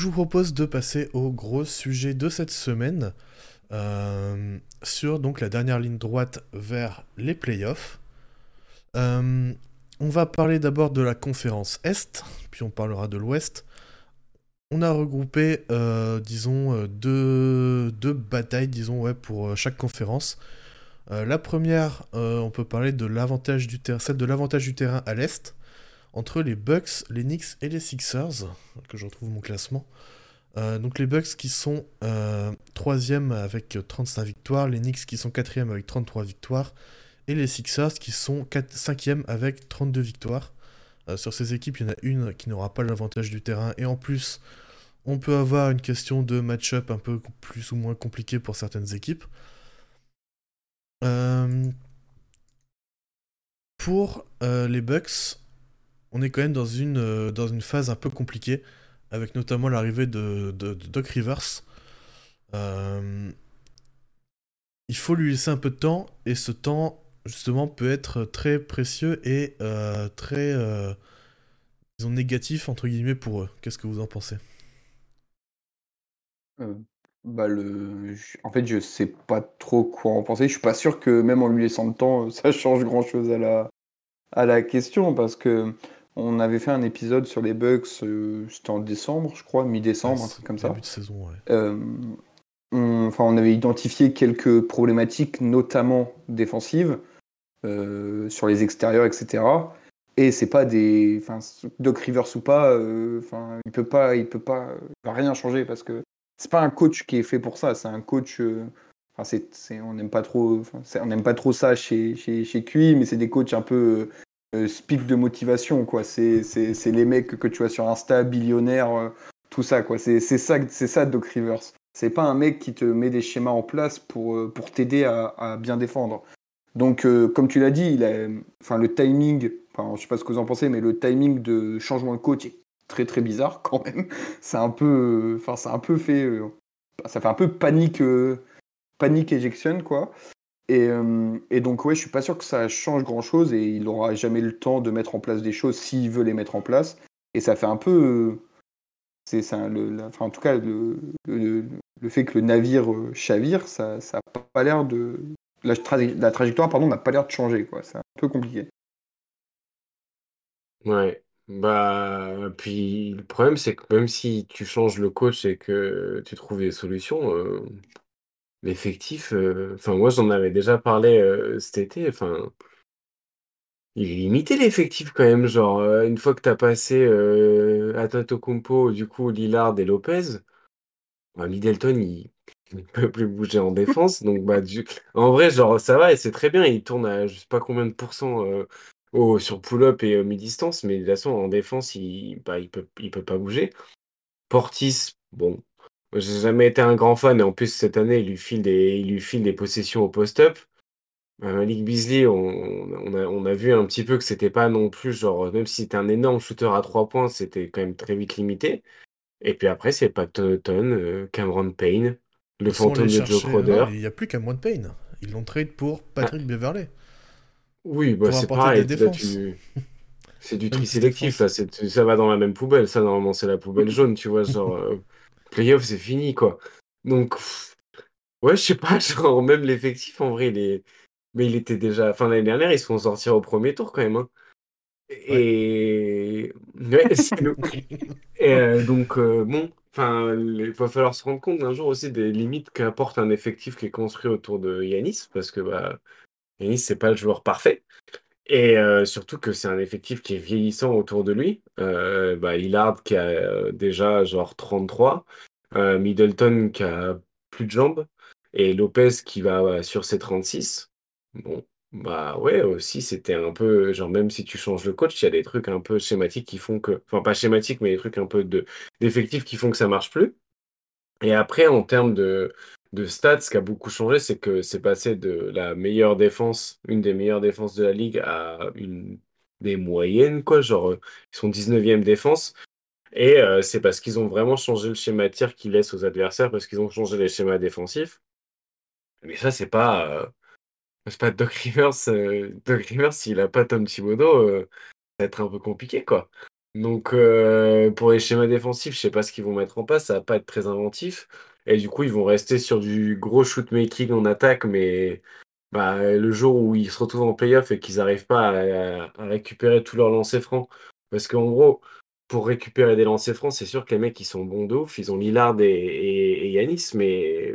je vous propose de passer au gros sujet de cette semaine sur donc la dernière ligne droite vers les playoffs. on va parler d'abord de la conférence Est, puis on parlera de l'Ouest. On a regroupé, disons, deux, deux, batailles, disons, ouais, pour chaque conférence. Euh, la première, euh, on peut parler de l'avantage du terrain, celle de l'avantage du terrain à l'est, entre les Bucks, les Knicks et les Sixers, que je retrouve mon classement. Euh, donc les Bucks qui sont 3e avec 35 victoires, les Knicks qui sont 4e avec 33 victoires, et les Sixers qui sont 5e avec 32 victoires. sur ces équipes, il y en a une qui n'aura pas l'avantage du terrain, et en plus, on peut avoir une question de match-up un peu plus ou moins compliquée pour certaines équipes. Euh, pour euh, les Bucks, on est quand même dans une, euh, dans une phase un peu compliquée, avec notamment l'arrivée de, Doc Rivers. il faut lui laisser un peu de temps, et ce temps, justement, peut être très précieux et très, disons, négatif, entre guillemets, pour eux. Qu'est-ce que vous en pensez? Bah, le en fait, je sais pas trop quoi en penser. Je suis pas sûr que même en lui laissant le temps, ça change grand-chose à la à la question parce que on avait fait un épisode sur les bugs, euh, c'était en décembre, je crois, mi-décembre, un truc comme ça. Début de saison, ouais. Euh, on enfin, on avait identifié quelques problématiques, notamment défensives, euh, sur les extérieurs etc. et c'est pas des enfin, Doc Rivers ou pas, enfin, il peut pas il peut pas, va rien changer parce que c'est pas un coach qui est fait pour ça. C'est un coach. Enfin, c'est, on n'aime pas trop. on n'aime pas trop ça chez chez, chez QI, mais c'est des coachs un peu speak de motivation, quoi. C'est, les mecs que tu vois sur Insta, billionnaires, euh, tout ça, quoi. C'est, ça, ça, Doc Rivers. C'est pas un mec qui te met des schémas en place pour, pour t'aider à, bien défendre. Donc, comme tu l'as dit, il le timing, enfin, je sais pas ce que vous en pensez, mais le timing de changement de coach est très très bizarre quand même. C'est un c'est un peu fait, euh, ça fait un peu panique, euh, panique éjection quoi. Et, euh, et, donc ouais, je suis pas sûr que ça change grand chose et il aura jamais le temps de mettre en place des choses s'il veut les mettre en place. Et ça fait un peu, c'est ça, le, en tout cas le, fait que le navire chavire, ça, ça a pas l'air de la, trajectoire pardon n'a pas l'air de changer quoi. C'est un peu compliqué. Ouais, bah, puis le problème, c'est que même si tu changes le coach et que tu trouves des solutions, euh, l'effectif, euh, enfin, moi, j'en avais déjà parlé euh, cet été, enfin, il est limité l'effectif quand même. Genre, une fois que tu as passé euh, Kumpo, du coup, Lillard et Lopez, bah, Middleton, il ne peut plus bouger en défense. Donc, bah, en vrai, genre, ça va et c'est très bien. Il tourne à je sais pas combien de pourcents sur pull-up et mi-distance, mais de toute façon, en défense, il, bah, il, peut, il peut pas bouger. Portis, bon, j'ai jamais été un grand fan, et en plus, cette année, il lui file des, il lui file des possessions au post-up. Euh, Malik Beasley, on, on, a, on, a, vu un petit peu que c'était pas non plus, genre, même si c'était un énorme shooter à trois points, c'était quand même très vite limité. Et puis après, c'est Pat euh, Cameron Payne, le fantôme de Joe Crowder. Il n'y a plus Cameron Payne. Ils l'ont trade pour Patrick ah. Beverley. Oui, bah, c'est pareil. C'est du tri sélectif, là. Ça va dans la même poubelle. Ça, normalement, c'est la poubelle jaune, tu vois. Genre, euh, playoff, c'est fini, quoi. Donc, ouais, je sais pas. Genre, même l'effectif, en vrai, il est... Mais il était déjà. Enfin, l'année dernière, ils se font sortir au premier tour, quand même. Hein. Et. Ouais, c'est Et euh, donc, euh, bon. Enfin, il va falloir se rendre compte un jour aussi des limites qu'apporte un effectif qui est construit autour de Yanis, parce que bah, Yanis, c'est pas le joueur parfait. Et euh, surtout que c'est un effectif qui est vieillissant autour de lui. Euh, bah, qui a euh, déjà genre 33, Middleton qui a plus de jambes, et Lopez qui va sur ses 36. Bon, bah ouais, aussi c'était un peu, genre même si tu changes le coach, il y a des trucs un peu schématiques qui font que, enfin pas schématiques, mais des trucs un peu de d'effectifs qui font que ça marche plus. Et après, en termes de, de stats, ce qui a beaucoup changé, c'est que c'est passé de la meilleure défense, une des meilleures défenses de la ligue, à une des moyennes, quoi. Genre, euh, ils sont 19e défense. Et euh, c'est parce qu'ils ont vraiment changé le schéma de tir qu'ils laissent aux adversaires, parce qu'ils ont changé les schémas défensifs. Mais ça, c'est pas. Euh, c'est pas Doc Rivers. Doc Rivers, s'il a pas Tom Thibodeau, ça va être un peu compliqué, quoi. Donc, euh, pour les schémas défensifs, je sais pas ce qu'ils vont mettre en place, ça va pas être très inventif. Et du coup, ils vont rester sur du gros shoot-making en attaque, mais bah, le jour où ils se retrouvent en playoff et qu'ils n'arrivent pas à, récupérer tous leurs lancers francs, parce qu'en gros, pour récupérer des lancers francs, c'est sûr que les mecs, ils sont bons de ils ont Lillard et, et, Yanis, mais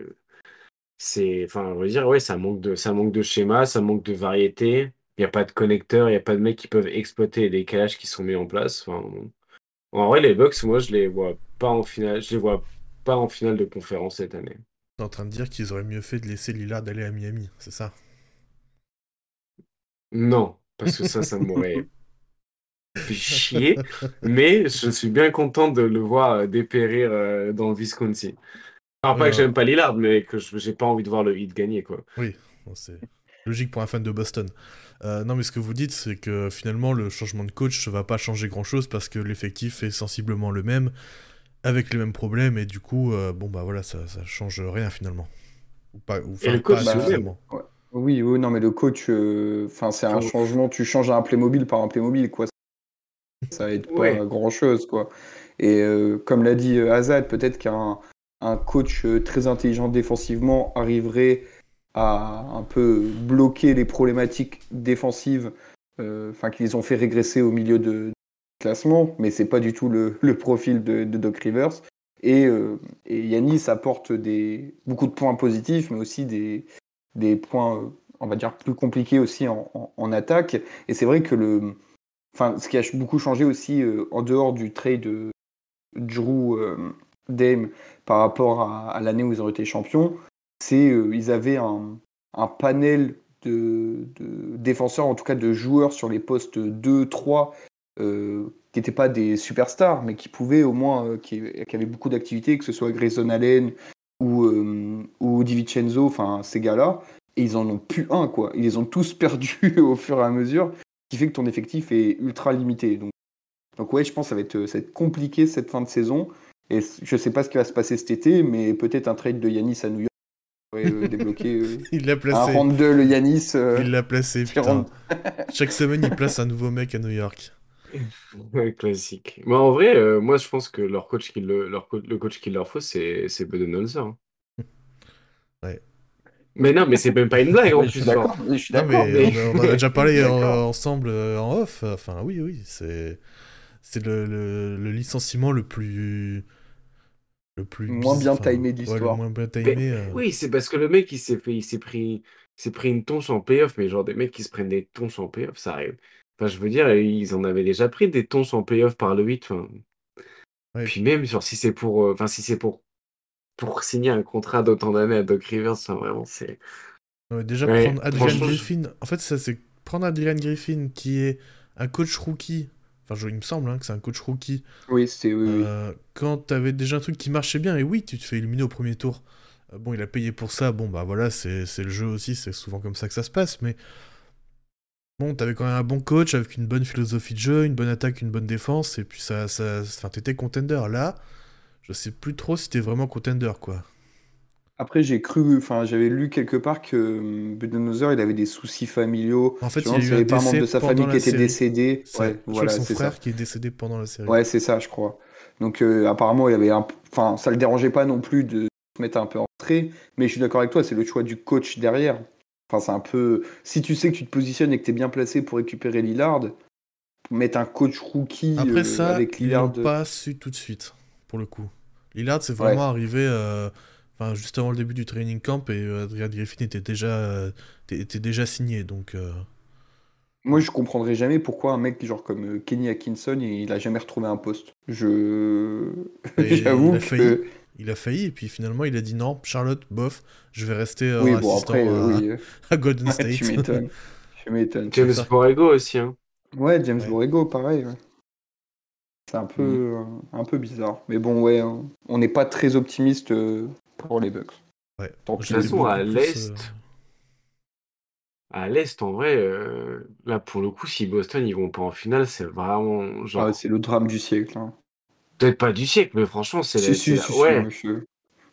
c'est, enfin, on va dire, ouais, ça manque de, ça manque de schéma, ça manque de variété. Il n'y a pas de connecteurs, il n'y a pas de mecs qui peuvent exploiter les décalages qui sont mis en place. En vrai, les Bucks, moi, je les vois pas en finale, je les vois pas en finale de conférence cette année. T'es en train de dire qu'ils auraient mieux fait de laisser Lillard d'aller à Miami, c'est ça? Non, parce que ça, ça m'aurait fait chier. Mais je suis bien content de le voir dépérir euh, dans le Visconti. Alors, pas que j'aime pas Lillard, mais que j'ai pas envie de voir le hit gagner, quoi. Oui, c'est logique pour un fan de Boston. Euh, non, mais ce que vous dites, c'est que finalement, le changement de coach ne va pas changer grand-chose parce que l'effectif est sensiblement le même, avec les mêmes problèmes, et du coup, euh, bon, bah voilà, ça, ça change rien finalement. Ou pas, ou, et le coach, pas ouais. Oui, oui, non, mais le coach, euh, enfin, c'est un changement, tu changes un Playmobil par un Playmobil, quoi. Ça aide pas grand-chose, quoi. Et comme l'a dit Azad, peut-être qu'un un coach très intelligent défensivement arriverait à un peu bloquer les problématiques défensives, euh, enfin qui les ont fait régresser au milieu de, classement, mais c'est pas du tout le, profil de, Doc Rivers. Et, euh, Yanis apporte beaucoup de points positifs, mais aussi des, points, on va dire, plus compliqués aussi en, attaque. Et c'est vrai que ce qui a beaucoup changé aussi euh, en dehors du trade de Drew Dame par rapport à, l'année où ils ont été champions, c'est euh, ils avaient un, panel de, défenseurs, en tout cas de joueurs sur les postes 2, 3, euh, qui n'étaient pas des superstars, mais qui pouvaient au moins, euh, qui, avaient beaucoup d'activités, que ce soit Grayson Allen ou, ou DiVincenzo, enfin ces gars-là, et ils en ont plus un, quoi. Ils les ont tous perdus au fur et à mesure, ce qui fait que ton effectif est ultra limité. Donc, donc ouais, je pense que ça va être, ça va être compliqué cette fin de saison. Et je ne sais pas ce qui va se passer cet été, mais peut-être un trade de Yanis à New York euh, débloquer euh, il l'a placé. un round 2, le Yanis. Euh, il l'a placé, putain. Chaque semaine, il place un nouveau mec à New York. classique. Mais en vrai, moi, je pense que leur coach qui le, leur le coach qu'il leur faut, c'est Budenholzer. Hein. Ouais. Mais non, mais c'est même pas une blague en plus. Je suis d'accord. On, en a déjà parlé ensemble en off. Enfin, oui, oui, c'est c'est le, le, le, licenciement le plus le plus moins bien timé de l'histoire. Euh. Oui, c'est parce que le mec il s'est fait, il s'est pris, s'est pris une tonche en payoff, mais genre des mecs qui se prennent des tonches en payoff, ça arrive. Enfin, je veux dire, ils en avaient déjà pris des tonches en payoff par le 8. Enfin... Puis même, genre, si c'est pour, euh, enfin, si c'est pour pour signer un contrat d'autant d'années à Doc Rivers, enfin, vraiment, c'est. déjà prendre Adrian Griffin. En fait, ça c'est prendre Adrian Griffin qui est un coach rookie Enfin, il me semble hein, que c'est un coach rookie. Oui, c'est oui, euh, Quand t'avais déjà un truc qui marchait bien, et oui, tu te fais éliminer au premier tour. Euh, bon, il a payé pour ça. Bon, bah voilà, c'est le jeu aussi. C'est souvent comme ça que ça se passe. Mais bon, t'avais quand même un bon coach avec une bonne philosophie de jeu, une bonne attaque, une bonne défense. Et puis ça, ça, enfin, t'étais contender. Là, je sais plus trop si t'es vraiment contender, quoi. Après, j'ai cru, enfin, j'avais lu quelque part que hum, Budenholzer, il avait des soucis familiaux. En fait, il y a eu un pas un membre de sa famille qui était décédé. Ouais, voilà, son frère qui est décédé pendant la série. Ouais, c'est ça, je crois. Donc, euh, apparemment, il avait un... enfin, ça le dérangeait pas non plus de se mettre un peu en retrait. Mais je suis d'accord avec toi, c'est le choix du coach derrière. Enfin, c'est un peu. Si tu sais que tu te positionnes et que tu es bien placé pour récupérer Lillard, mettre un coach rookie Après euh, ça, avec Lillard. Ils pas su tout de suite, pour le coup. Lillard, c'est vraiment arrivé. Euh, Enfin, juste avant le début du training camp, et euh, Adrian Griffin était déjà, euh, était déjà signé, donc... Euh. Moi, je comprendrais jamais pourquoi un mec genre comme Kenny Atkinson, il a jamais retrouvé un poste. Je... J'avoue que... il a failli, et puis finalement, il a dit non, Charlotte, bof, je vais rester oui, bon, assistant après, à... Oui. à, Golden State. tu m'étonnes. James Borrego aussi, hein. Ouais, James Borrego, pareil. Ouais. C'est un peu, mm. un peu bizarre. Mais bon, ouais, hein. on n'est pas très optimiste pour les Bucks. Ouais. de toute façon, à l'Est, euh, à l'Est, en vrai, euh, là, pour le coup, si Boston, ils vont pas en finale, c'est vraiment genre... Ah, c'est le drame du siècle. Hein. Peut-être pas du siècle, mais franchement, c'est si, si, ouais.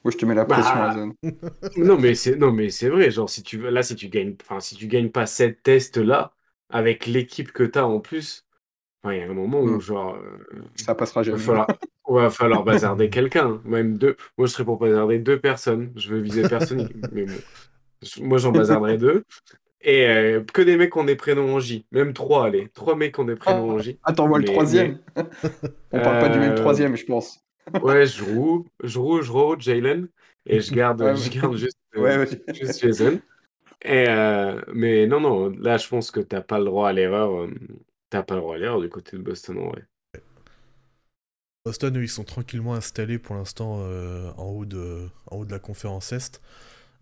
moi, je... te mets la pression, bah... zone. non, mais c'est non, mais c'est vrai. Genre, si tu là, si tu gagnes, enfin, si tu gagnes pas cette test là, avec l'équipe que tu as en plus, il y a un moment où, Mm. genre, euh, Ça passera il va jamais. falloir, va falloir bazarder quelqu'un. Même deux. Moi, je serais pour bazarder deux personnes. Je veux viser personne, mais bon. Moi, j'en bazarderais deux. Et euh, que des mecs ont des prénoms en J. Même trois, allez. Trois mecs ont des prénoms en J. Attends, voit le Mais- troisième. On parle pas du même Euh, troisième, je pense. Ouais, je roule, je roule, je roule, Jalen. Et je garde, Ouais, je garde juste, euh, Ouais, ouais. juste Jason. Et, euh, mais non, non, là, je pense que t'as pas le droit à l'erreur. T'as pas le droit à l'erreur du côté de Boston, en vrai. Boston, eux, ils sont tranquillement installés pour l'instant euh, en, haut de, en haut de la conférence Est.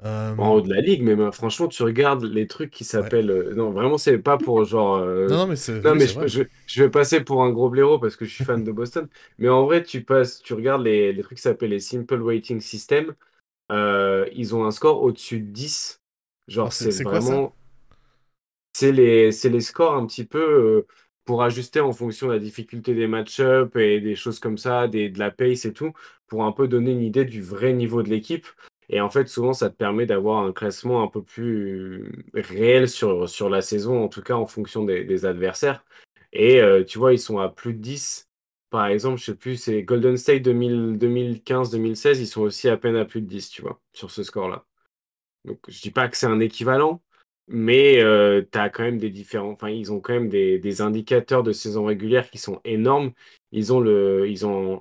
Euh, En haut de la ligue, même, hein, franchement, tu regardes les trucs qui s'appellent. euh, Non, vraiment, c'est pas pour genre. euh, Non, non, mais c'est Non, oui, mais je, je- je vais passer pour un gros blaireau parce que je suis fan de Boston. Mais en vrai, tu passes, tu regardes les, les trucs qui s'appellent les Simple Rating System. euh, ils ont un score au-dessus de 10. Genre, Alors, c'est- vraiment. C'est les, les scores un petit peu pour ajuster en fonction de la difficulté des match-up et des choses comme ça, des, de la pace et tout, pour un peu donner une idée du vrai niveau de l'équipe. Et en fait, souvent, ça te permet d'avoir un classement un peu plus réel sur, sur la saison, en tout cas en fonction des, adversaires. Et euh, tu vois, ils sont à plus de 10. Par exemple, je sais plus, c'est Golden State 2000 2015-2016, ils sont aussi à peine à plus de 10, tu vois, sur ce score-là. Donc, je dis pas que c'est un équivalent, mais tu as quand même des différents. Enfin, ils ont quand même des, des indicateurs de saison régulière qui sont énormes. Ils ont le, ils ont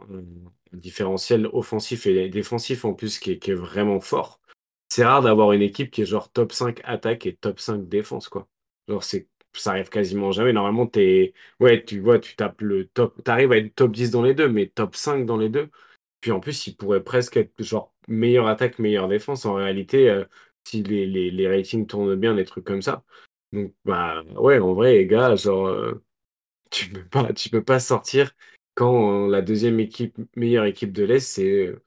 différentiel offensif et défensif en plus qui est, vraiment fort. C'est rare d'avoir une équipe qui est genre top 5 attaque et top 5 défense, quoi. C'est, ça arrive quasiment jamais. Normalement, t'es, ouais, tu vois, tu tapes le top, t'arrives à être top 10 dans les deux, mais top 5 dans les deux. Puis en plus, ils pourraient presque être genre meilleure attaque, meilleure défense. En réalité, euh, si les, les, les ratings tournent bien, des trucs comme ça. Donc, bah, ouais, en vrai, les gars, genre, euh, tu peux pas, tu peux pas sortir quand euh, la deuxième équipe, meilleure équipe de l'Est, c'est euh,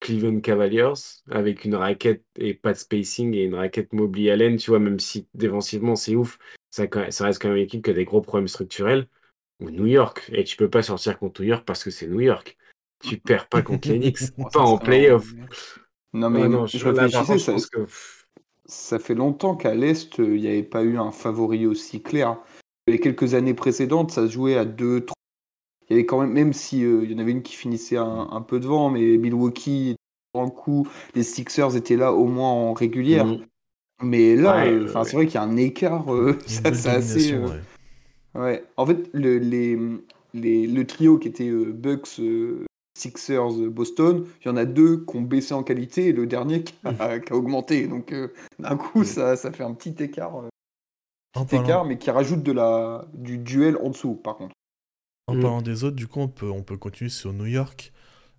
Cleveland Cavaliers, avec une raquette et pas de spacing et une raquette Mobley Allen, tu vois, même si défensivement c'est ouf, ça, ça reste quand même une équipe qui a des gros problèmes structurels. Ou New York, et tu peux pas sortir contre New York parce que c'est New York. Tu perds pas contre les Knicks, Bon, pas en playoff. Non, mais Ah non, je je, réfléchissais, ça, pense que. ça fait longtemps qu'à l'Est, il n'y avait pas eu un favori aussi clair. Les quelques années précédentes, ça se jouait à 2, 3. Il y avait quand même, même si euh, il y en avait une qui finissait un, un peu devant, mais Milwaukee, en coup, les Sixers étaient là au moins en régulière. Mhm. Mais là, Ouais, euh, ouais, c'est vrai qu'il y a un écart, euh, ça, c'est assez. euh, ouais. Ouais. En fait, le, les, les- le trio qui était euh, Bucks, euh, Sixers, Boston, il y en a deux qui ont baissé en qualité et le dernier qui a, qui a augmenté. Donc, euh, d'un coup, ça, ça fait un petit écart, euh, petit écart, mais qui rajoute de la, du duel en dessous, par contre. En Mm. parlant des autres, du coup, on peut, on peut continuer sur New York.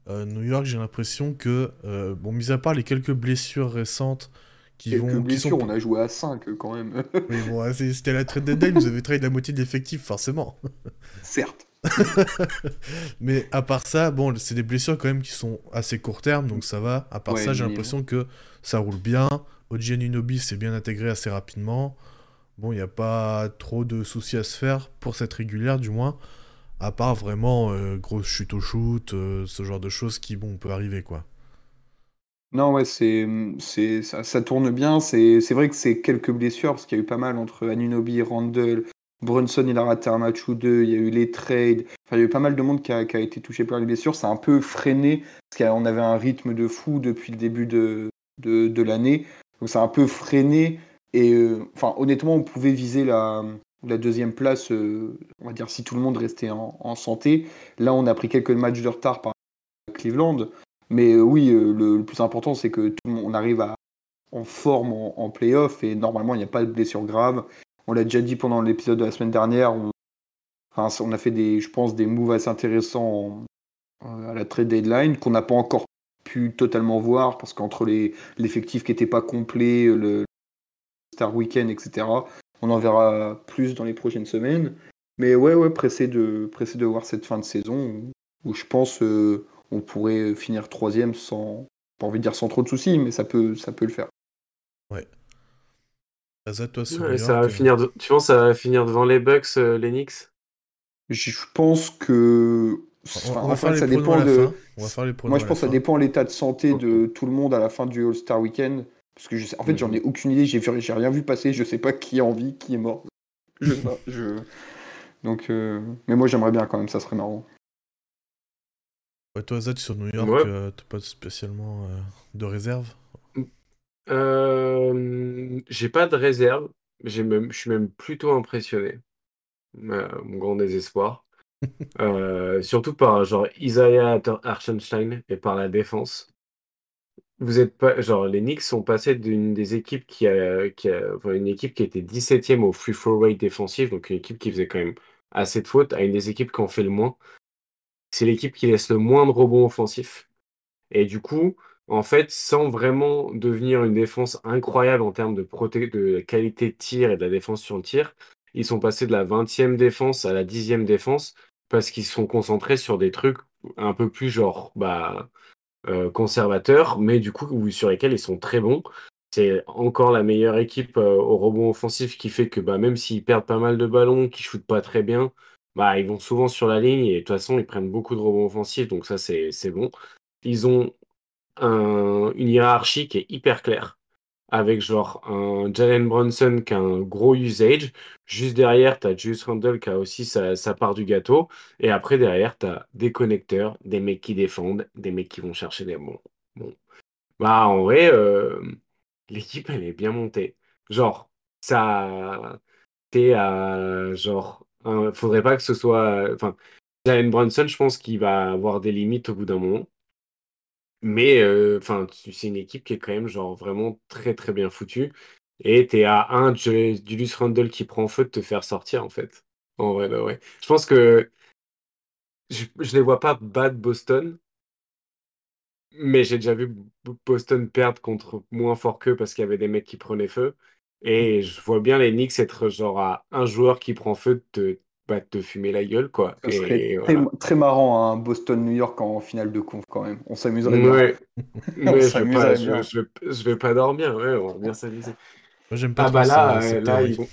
Euh, New York, j'ai l'impression que, euh, bon, mis à part les quelques blessures récentes qui Quelques vont, qui blessures, sont, on a joué à 5 quand même. mais bon, c'était la trade deadline, vous avez trade la moitié de l'effectif, forcément. Certes. Mais à part ça, bon, c'est des blessures quand même qui sont assez court terme, donc ça va. À part Ouais, ça, j'ai l'impression que ça roule bien. Oji Anunoby s'est bien intégré assez rapidement. Bon, il n'y a pas trop de soucis à se faire pour cette régulière, du moins. À part vraiment euh, grosse chute au shoot, euh, ce genre de choses qui, bon, peut arriver, quoi. Non, ouais, c'est, ça, tourne bien. C'est, vrai que c'est quelques blessures, parce qu'il y a eu pas mal entre Anunoby et Randall. Brunson, il a raté un match ou deux. Il y a eu les trades. Enfin, il y a eu pas mal de monde qui a, a été touché par les blessures. Ça a un peu freiné, parce qu'on avait un rythme de fou depuis le début de l'année. Donc, ça a un peu freiné. Et, euh, enfin, honnêtement, on pouvait viser la, la deuxième place, euh, on va dire, si tout le monde restait en, santé. Là, on a pris quelques matchs de retard par Cleveland. Mais euh, oui, euh, le, plus important, c'est que tout le monde on arrive en forme en, en playoff et normalement, il n'y a pas de blessure grave. On l'a déjà dit pendant l'épisode de la semaine dernière. On, a fait des, je pense, des moves assez intéressants à la trade deadline qu'on n'a pas encore pu totalement voir parce qu'entre l'effectif qui n'était pas complet, le Star Weekend, etc., on en verra plus dans les prochaines semaines. Mais ouais, ouais, pressé de, pressé de voir cette fin de saison où, où je pense euh, on pourrait finir troisième sans, pas envie de dire sans trop de soucis, mais ça peut, ça peut le faire. Azat, toi, sur Ouais, ça va finir de- Tu penses que ça va finir devant les Bucks, euh, les Knicks? Je pense que. enfin, on va faire ça dépend de. Moi, je pense que ça dépend de l'état de santé de tout le monde à la fin du All-Star Weekend. Parce que je sais... en fait, j'en ai aucune idée. J'ai vu- j'ai rien vu passer. Je sais pas qui est en vie, qui est mort. Je sais pas. Je... Donc, mais moi j'aimerais bien quand même, ça serait marrant. Ouais, toi, Zed, sur New York, t'as pas spécialement de réserve? J'ai pas de réserve. Même, je suis même plutôt impressionné. mon grand désespoir. surtout par genre Isaiah Archenstein et par la défense. Vous êtes pas genre les Knicks sont passés d'une des équipes qui a, qui a une équipe qui était 17e au free throw rate défensif, donc une équipe qui faisait quand même assez de fautes, à une des équipes qui en fait le moins. C'est l'équipe qui laisse le moins de rebonds offensifs. Et du coup, en fait, sans vraiment devenir une défense incroyable en termes de, de qualité de tir et de la défense sur le tir, ils sont passés de la 20e défense à la 10e défense parce qu'ils sont concentrés sur des trucs un peu plus genre bah conservateurs, mais du coup sur lesquels ils sont très bons. C'est encore la meilleure équipe euh, au rebond offensif qui fait que bah, même s'ils perdent pas mal de ballons, qu'ils shootent pas très bien, bah, ils vont souvent sur la ligne et de toute façon ils prennent beaucoup de rebonds offensifs, donc ça c'est bon. Ils ont une hiérarchie qui est hyper claire avec genre un Jalen Brunson qui a un gros usage. Juste derrière, tu as Julius Randle qui a aussi sa, part du gâteau. Et après, derrière, tu as des connecteurs, des mecs qui défendent, des mecs qui vont chercher des bons. Bon. Bah, en vrai, euh, l'équipe, elle est bien montée. Genre, ça. T'es à. Genre. faudrait pas que ce soit. Enfin, Jalen Brunson, je pense qu'il va avoir des limites au bout d'un moment. Mais euh, enfin, c'est une équipe qui est quand même genre vraiment très très bien foutue. Et t'es à un Julius Randle qui prend feu de te faire sortir en fait. En vrai. Je pense que je, je les vois pas battre Boston, mais j'ai déjà vu Boston perdre contre moins fort qu'eux parce qu'il y avait des mecs qui prenaient feu. Et je vois bien les Knicks être genre à un joueur qui prend feu de te, bah, te fumer la gueule, quoi. Ce serait très, marrant, un hein, Boston-New York en finale de conf, quand même. On s'amuserait bien. on je, vais pas, je, vais pas dormir, ouais, on va bien s'amuser. Moi, j'aime pas ah, bah là, euh, là ils vont...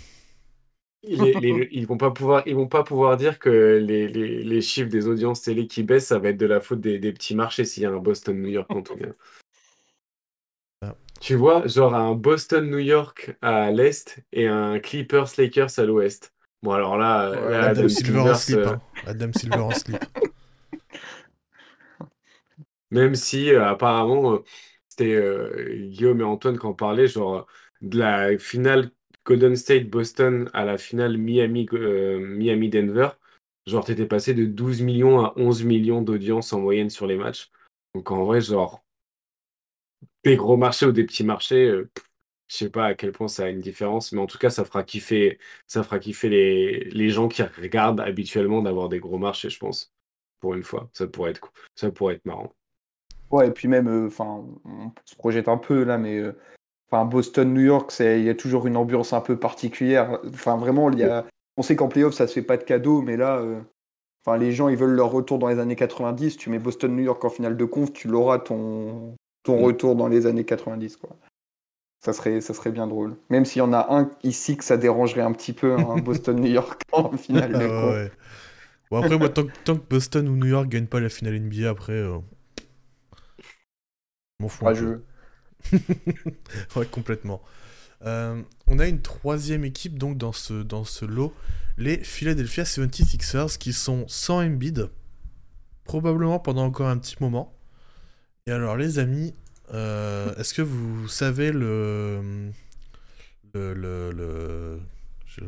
ils, vont pas pouvoir, ils vont pas pouvoir dire que les, les, les, chiffres des audiences télé qui baissent, ça va être de la faute des, des petits marchés s'il y a un Boston-New York en tout cas. Ah. Tu vois, genre un Boston-New York à l'est et un Clippers-Lakers à l'ouest. Bon, alors là, Adam, Silver en slip. Euh, hein. Adam Silver en slip. Même si, euh, apparemment, euh, c'était Guillaume et Antoine qui en parlaient, genre, de la finale Golden State-Boston à la finale Miami-Denver. genre, t'étais passé de 12 millions à 11 millions d'audience en moyenne sur les matchs. Donc, en vrai, genre, des gros marchés ou des petits marchés, je sais pas à quel point ça a une différence, mais en tout cas, ça fera kiffer, ça fera kiffer les, les gens qui regardent habituellement d'avoir des gros marchés, je pense. Pour une fois, ça pourrait être, ça pourrait être marrant. Ouais, et puis même, euh, enfin, on se projette un peu là, mais euh, enfin, Boston, New York, il y a toujours une ambiance un peu particulière. Enfin, vraiment, il y a, on sait qu'en playoff, ça se fait pas de cadeau, mais là, euh, enfin, les gens, ils veulent leur retour dans les années 90. Tu mets Boston, New York en finale de conf, tu l'auras ton, ton mm. retour dans les années 90, quoi. Ça serait, ça serait bien drôle. Même s'il y en a un ici que ça dérangerait un petit peu, hein, Boston-New York en finale. ouais. Bon, après, moi, tant, que Boston ou New York gagnent pas la finale NBA, après. Euh... M'en fous. Ouais, complètement. Euh, on a une troisième équipe donc dans ce, dans ce lot, les Philadelphia 76ers qui sont sans Embiid, probablement pendant encore un petit moment. Et alors les amis, euh, est-ce que vous savez le le le, le,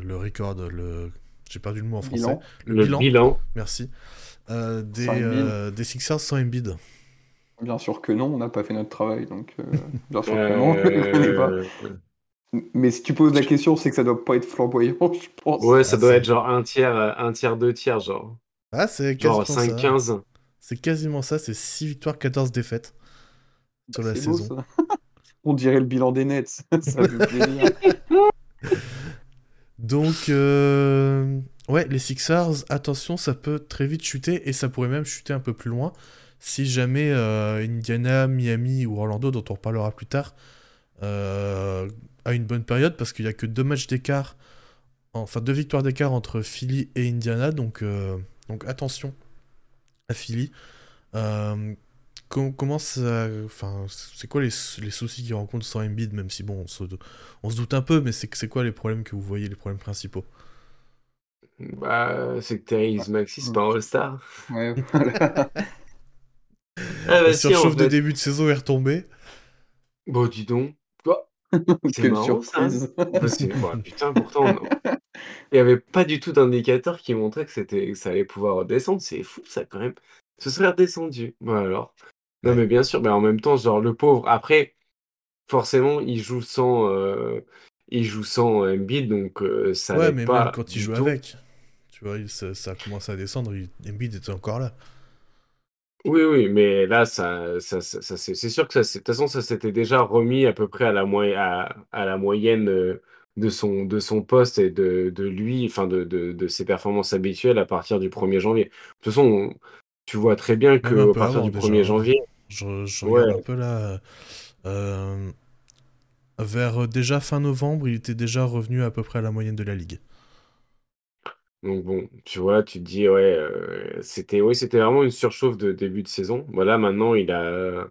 le record, le j'ai perdu le mot en français. Le, bilan. Merci. Euh, des, euh, des Sixers sans Embiid. Bien sûr que non, on n'a pas fait notre travail, donc bien sûr que non, pas. Mais si tu poses la question, c'est que ça doit pas être flamboyant, je pense. Ouais, ça ah, doit être genre un tiers, un tiers, deux tiers, genre. Ah, c'est genre 5-15. C'est quasiment ça, c'est 6 victoires, 14 défaites sur la saison. On dirait le bilan des Nets. ça fait plaisir. Donc, euh, ouais, les Sixers, attention, ça peut très vite chuter et ça pourrait même chuter un peu plus loin si jamais euh, Indiana, Miami ou Orlando, dont on reparlera plus tard, euh, a une bonne période parce qu'il n'y a que deux matchs d'écart, enfin deux victoires d'écart entre Philly et Indiana, donc, donc attention à Philly comment ça. Enfin, c'est quoi les, soucis qu'ils rencontrent sans Embiid, même si bon, on se, doute un peu, mais c'est quoi les problèmes que vous voyez, les problèmes principaux? Bah, c'est que Therese Maxi, c'est pas un All-Star. Ouais, voilà. Ah, bah, si, en de début de saison est retombée. Bon, dis donc. Quoi? C'est marrant, ça. hein. Bah, putain, pourtant, on- il n'y avait pas du tout d'indicateur qui montrait que, ça allait pouvoir redescendre. C'est fou, ça, quand même. Ce serait redescendu. Bah, alors? Non, mais bien sûr, mais en même temps, genre, le pauvre. Après, forcément, il joue sans. euh, Il joue sans Embiid, donc euh, ça ouais, mais pas même quand il joue tout. avec. Tu vois, il- ça, ça a commencé à descendre, il... Embiid était encore là. Oui, oui, mais là, ça, ça, c'est sûr que ça, de toute façon, ça s'était déjà remis à peu près à la, à, à la moyenne euh, de son, de son poste et de, de lui, enfin de, de, de ses performances habituelles à partir du 1er janvier. De toute façon, on- tu vois très bien Même que un à peu partir avant du déjà. 1er hein. janvier, Je, je Ouais. regarde un peu là. euh, vers euh, déjà fin novembre, il était déjà revenu à peu près à la moyenne de la ligue. donc bon, tu vois, tu te dis, ouais, euh, c'était ouais, c'était vraiment une surchauffe de début de saison. Voilà, maintenant, il a,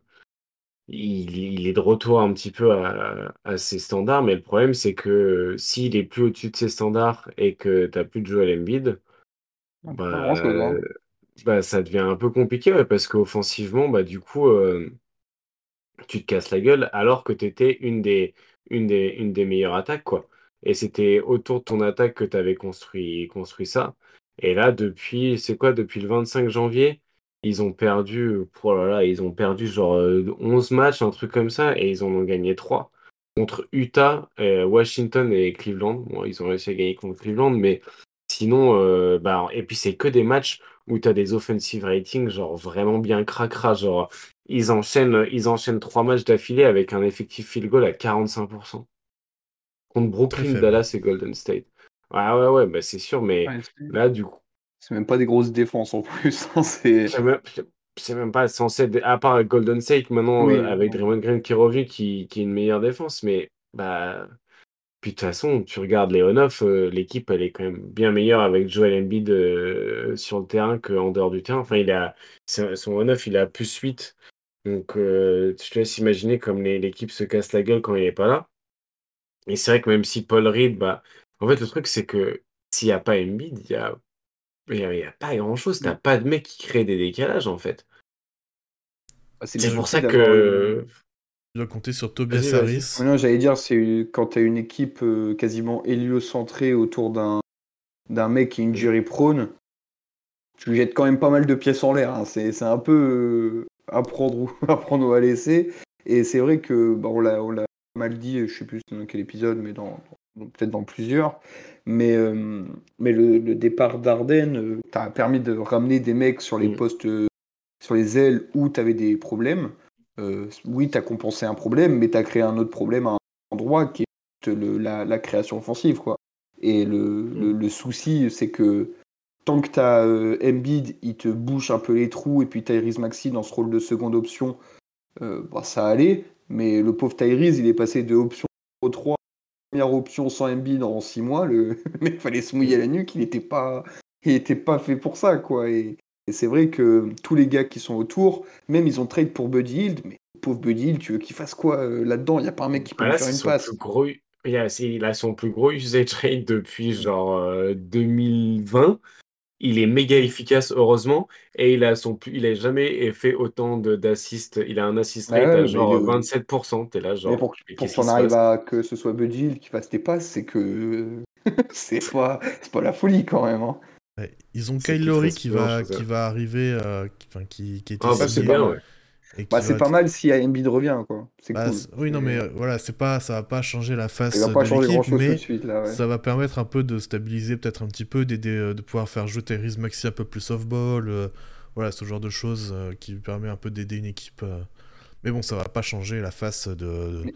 il, il est de retour un petit peu à, à ses standards, mais le problème, c'est que euh, s'il est plus au-dessus de ses standards et que tu n'as plus de Joel Embiid, Pas bah, grand-chose, hein. Bah, ça devient un peu compliqué, parce qu'offensivement, bah, du coup, euh, tu te casses la gueule alors que tu étais une des, une des, une des meilleures attaques, quoi. Et c'était autour de ton attaque que tu avais construit, construit ça. Et là, depuis, c'est quoi, depuis le 25 janvier, ils ont perdu, oh là là, ils ont perdu genre euh, 11 matchs, un truc comme ça, et ils en ont gagné 3 contre Utah, euh, Washington et Cleveland. Bon, ils ont réussi à gagner contre Cleveland, mais sinon, euh, bah, et puis c'est que des matchs où tu as des offensive ratings, genre vraiment bien cracra, genre ils enchaînent, ils enchaînent trois matchs d'affilée avec un effectif field goal à 45%. Contre Brooklyn. Dallas et Golden State. Ouais, ouais, ouais, bah c'est sûr, mais Ouais, là, du coup, C'est même pas des grosses défenses en plus. hein, c'est... c'est même, pas censé être, à part avec Golden State, maintenant, Oui, euh, avec. Draymond Green qui est revenu, qui, qui est une meilleure défense, mais bah. Puis de toute façon, tu regardes les on-off, euh, l'équipe, elle est quand même bien meilleure avec Joel Embiid euh, sur le terrain qu'en dehors du terrain. Enfin, il a, son on-off, il a plus 8. Donc, euh, je te laisse imaginer comme l'équipe se casse la gueule quand il n'est pas là. Et c'est vrai que même si Paul Reed, bah, en fait, le truc, c'est que s'il n'y a pas Embiid, il n'y a, y a, il y a pas grand-chose. Tu n'as pas de mec qui crée des décalages, en fait. Ah, C'est pour ça que. Tu dois compter sur Tobias. Harris. Non, j'allais dire, c'est quand tu as une équipe euh, quasiment héliocentrée autour d'un d'un mec qui est injury prone, tu jettes quand même pas mal de pièces en l'air. hein. C'est c'est un peu euh, à, prendre ou, à prendre ou à laisser. Et c'est vrai que bah, on l'a on l'a mal dit, je sais plus dans quel épisode, mais dans, dans- peut-être dans plusieurs. Mais, euh, mais le, le départ d'Arden euh, t'a permis de ramener des mecs sur les Mm. postes, euh, sur les ailes où tu avais des problèmes. Euh, oui, tu as compensé un problème, mais tu as créé un autre problème à un endroit qui est le- la, la création offensive. Quoi. Et le, le- le souci, c'est que tant que tu as Embiid, il te bouche un peu les trous, et puis Tyrese Maxi dans ce rôle de seconde option, euh, bah, ça allait. Mais le pauvre Tyrese, il est passé de option au 3, première option sans Embiid en 6 mois. Le, mec fallait se mouiller la nuque, il n'était pas, il était pas fait pour ça. quoi. Et, et c'est vrai que tous les gars qui sont autour, même ils ont trade pour Buddy Hield, mais pauvre Buddy Hield, tu veux qu'il fasse quoi euh, là-dedans? Il n'y a pas un mec qui peut là, lui faire une passe. gros. Il a, c'est- il a son plus gros usage rate depuis genre euh, 2020. Il est méga efficace, heureusement, et il a son plus, il a jamais fait autant d'assists. Il a un assist rate ouais, à genre le- 27%. T'es là, genre, pour, mais pour qu'est-ce qu'on arrive à que ce soit Buddy Hield qui fasse tes passes, c'est que c'est pas, c'est pas la folie quand même. hein. Ouais, Ils ont Kyle Lowry qui pas va, qui va arriver, euh, qui, enfin, qui, qui était Ah, bah, c'est signé pas ouais. Bah, va pas mal si Embiid revient, quoi. C'est Bah, cool. oui, non, mais euh, voilà, c'est pas, ça va pas changer la face Ça va pas de l'équipe, mais de suite là. Ouais. ça va permettre un peu de stabiliser, peut-être un petit peu, d'aider, euh, de pouvoir faire jouer Tyrese Maxi un peu plus off-ball, euh, voilà, ce genre de choses euh, qui permet un peu d'aider une équipe. euh. Mais bon, ça va pas changer la face de, de- Mais-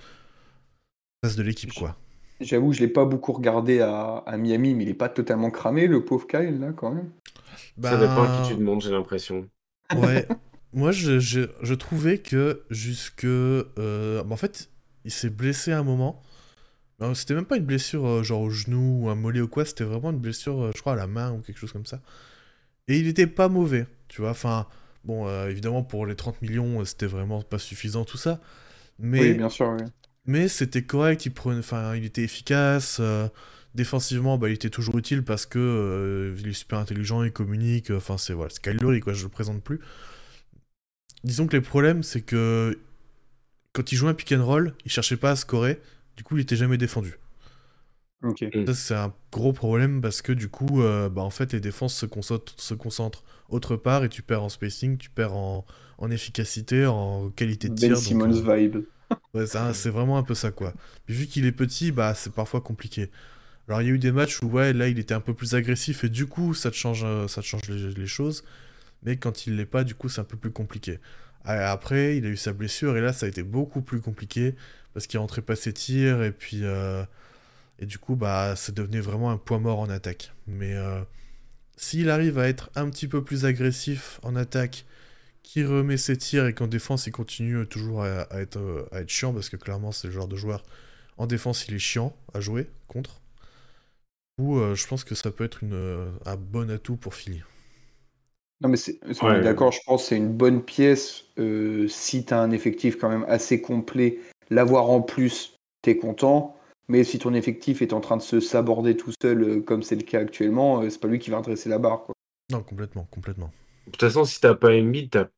face de l'équipe, quoi. J'avoue, je l'ai pas beaucoup regardé à, à Miami, mais il est pas totalement cramé, le pauvre Kyle là quand même. Ça dépend à qui tu demandes, j'ai l'impression. Ouais, moi je, je, je trouvais que jusque. euh, bah, en fait, il s'est blessé à un moment. Alors, C'était même pas une blessure euh, genre au genou ou un mollet ou quoi, c'était vraiment une blessure, euh, je crois, à la main ou quelque chose comme ça. Et il était pas mauvais, tu vois. Enfin, bon, euh, évidemment, pour les 30 millions, c'était vraiment pas suffisant tout ça. Mais, Oui, bien sûr. oui. Mais c'était correct, il, prenait, enfin, il était efficace. euh, Défensivement, bah, il était toujours utile parce que euh, il est super intelligent, il communique. Enfin, c'est voilà, c'est Kyle quoi. Je le présente plus. Disons que les problèmes, c'est que quand il jouait un pick and roll, il cherchait pas à scorer. Du coup, il était jamais défendu. Ok. Ça, c'est un gros problème parce que du coup, euh, bah, en fait, les défenses se concentrent, se concentrent autre part et tu perds en spacing, tu perds en, en efficacité, en qualité de tir. Ben donc, Simmons euh, vibe. Ouais, ça, c'est vraiment un peu ça, quoi. Mais vu qu'il est petit, bah, c'est parfois compliqué. Alors, il y a eu des matchs où, ouais, là, il était un peu plus agressif et du coup, ça te change, euh, ça te change les, choses. Mais quand il l'est pas, du coup, c'est un peu plus compliqué. Après, il a eu sa blessure et là, ça a été beaucoup plus compliqué parce qu'il rentrait pas ses tirs et puis. euh, et du coup, bah, c'est devenu vraiment un point mort en attaque. Mais euh, s'il arrive à être un petit peu plus agressif en attaque, qui remet ses tirs et qu'en défense il continue toujours à, à être, euh, à être chiant, parce que clairement c'est le genre de joueur en défense il est chiant à jouer contre. Ou je pense que ça peut être une, euh, un bon atout pour Philly. Non, mais c'est, Ouais. d'accord, je pense que c'est une bonne pièce euh, si tu as un effectif quand même assez complet. L'avoir en plus, t'es content. Mais si ton effectif est en train de se saborder tout seul, euh, comme c'est le cas actuellement, euh, c'est pas lui qui va redresser la barre. Quoi. Non, complètement, complètement. De toute façon, si t'as pas Embiid, t'as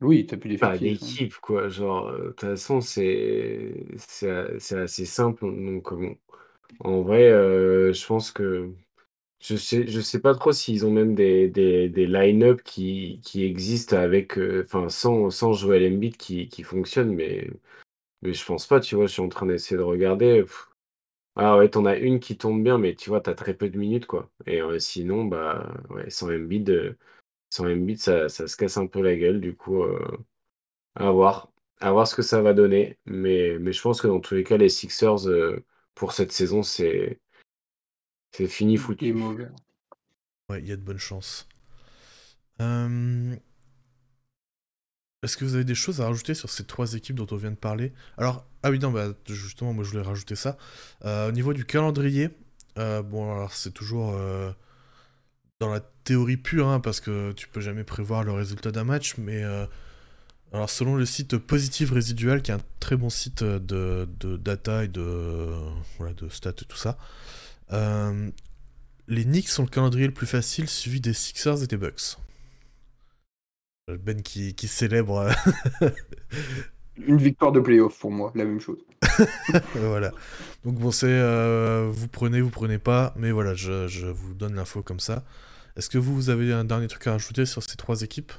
Oui, t'as plus pas d'effectif. hein. d'équipe, quoi. Genre, de toute façon, c'est c'est a- c'est assez simple. Donc, bon. En vrai, je pense que je sais je sais pas trop s'ils ont même des des, des line-up qui qui existent avec enfin sans sans Joel Embiid qui qui fonctionnent, mais mais je pense pas. Tu vois, je suis en train d'essayer de regarder. Ah ouais, t'en as une qui tombe bien, mais tu vois, t'as très peu de minutes, quoi. Et sinon, bah ouais, sans Embiid, sans Embiid, ça, ça se casse un peu la gueule, du coup, euh, à voir. À voir ce que ça va donner. Mais, mais je pense que dans tous les cas, les Sixers, euh, pour cette saison, c'est c'est fini foutu. Ouais, il y a de bonnes chances. Euh, Est-ce que vous avez des choses à rajouter sur ces trois équipes dont on vient de parler? Alors, ah oui, non, bah, justement, moi je voulais rajouter ça. Euh, au niveau du calendrier, euh, bon, alors c'est toujours euh, dans la théorie pure, hein, parce que tu peux jamais prévoir le résultat d'un match, mais euh, alors selon le site Positive Résidual, qui est un très bon site de, de data et de, stats et tout ça, euh, les Knicks sont le calendrier le plus facile, suivi des Sixers et des Bucks. Ben qui célèbre. euh, Une victoire de playoff pour moi, la même chose. voilà. Donc bon, c'est euh, vous prenez, vous prenez pas, mais voilà, je, je vous donne l'info comme ça. Est-ce que vous, vous avez un dernier truc à rajouter sur ces trois équipes?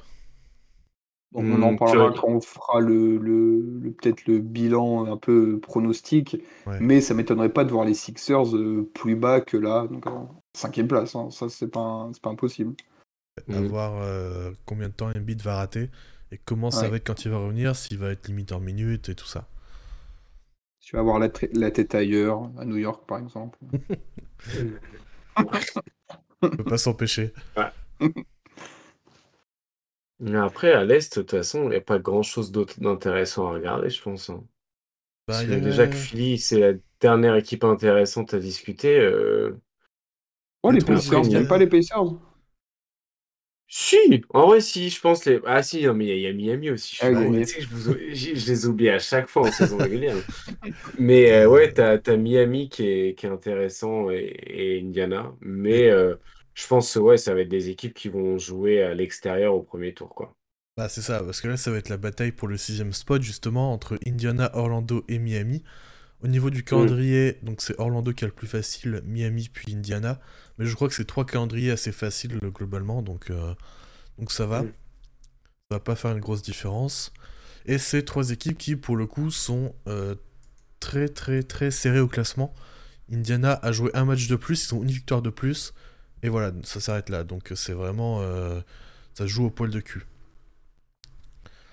Donc, on en Hmm, parlera quand on fera le, le- le- peut-être le bilan un peu pronostic. Ouais. Mais ça m'étonnerait pas de voir les Sixers euh, plus bas que là, donc en cinquième place. hein. Ça, c'est pas, un- pas impossible. À Mm. voir euh, combien de temps Embiid va rater et comment ça va être quand il va revenir, s'il va être limité en minutes et tout ça. Tu vas avoir la, tête ailleurs, à New York par exemple. On peut pas s'empêcher. Mais après, à l'Est, de toute façon, il n'y a pas grand-chose d'autre d'intéressant à regarder, je pense. hein. Bah, y a- déjà que Philly, c'est la dernière équipe intéressante à discuter. euh, Oh, les Pacers, il- pas les Pacers Si, en vrai, si, je pense les. Ah si, non, mais il y, a- il y a Miami aussi. Je, suis Ah, tu sais que je, vous... je- je les oublie à chaque fois en saison régulière. Mais euh, ouais, t'as, t'as Miami qui est, qui est intéressant et, et Indiana. Mais euh, je pense ouais, ça va être des équipes qui vont jouer à l'extérieur au premier tour, quoi. Bah c'est ça, parce que là ça va être la bataille pour le sixième spot justement entre Indiana, Orlando et Miami. Au niveau du calendrier, donc c'est Orlando qui a le plus facile, Miami puis Indiana. Mais je crois que c'est trois calendriers assez faciles globalement, donc, euh, donc ça va. Mm. Ça va pas faire une grosse différence. Et c'est trois équipes qui pour le coup sont euh, très très très serrées au classement. Indiana a joué un match de plus, ils ont une victoire de plus. Et voilà, ça s'arrête là. Donc c'est vraiment... euh, ça joue au poil de cul.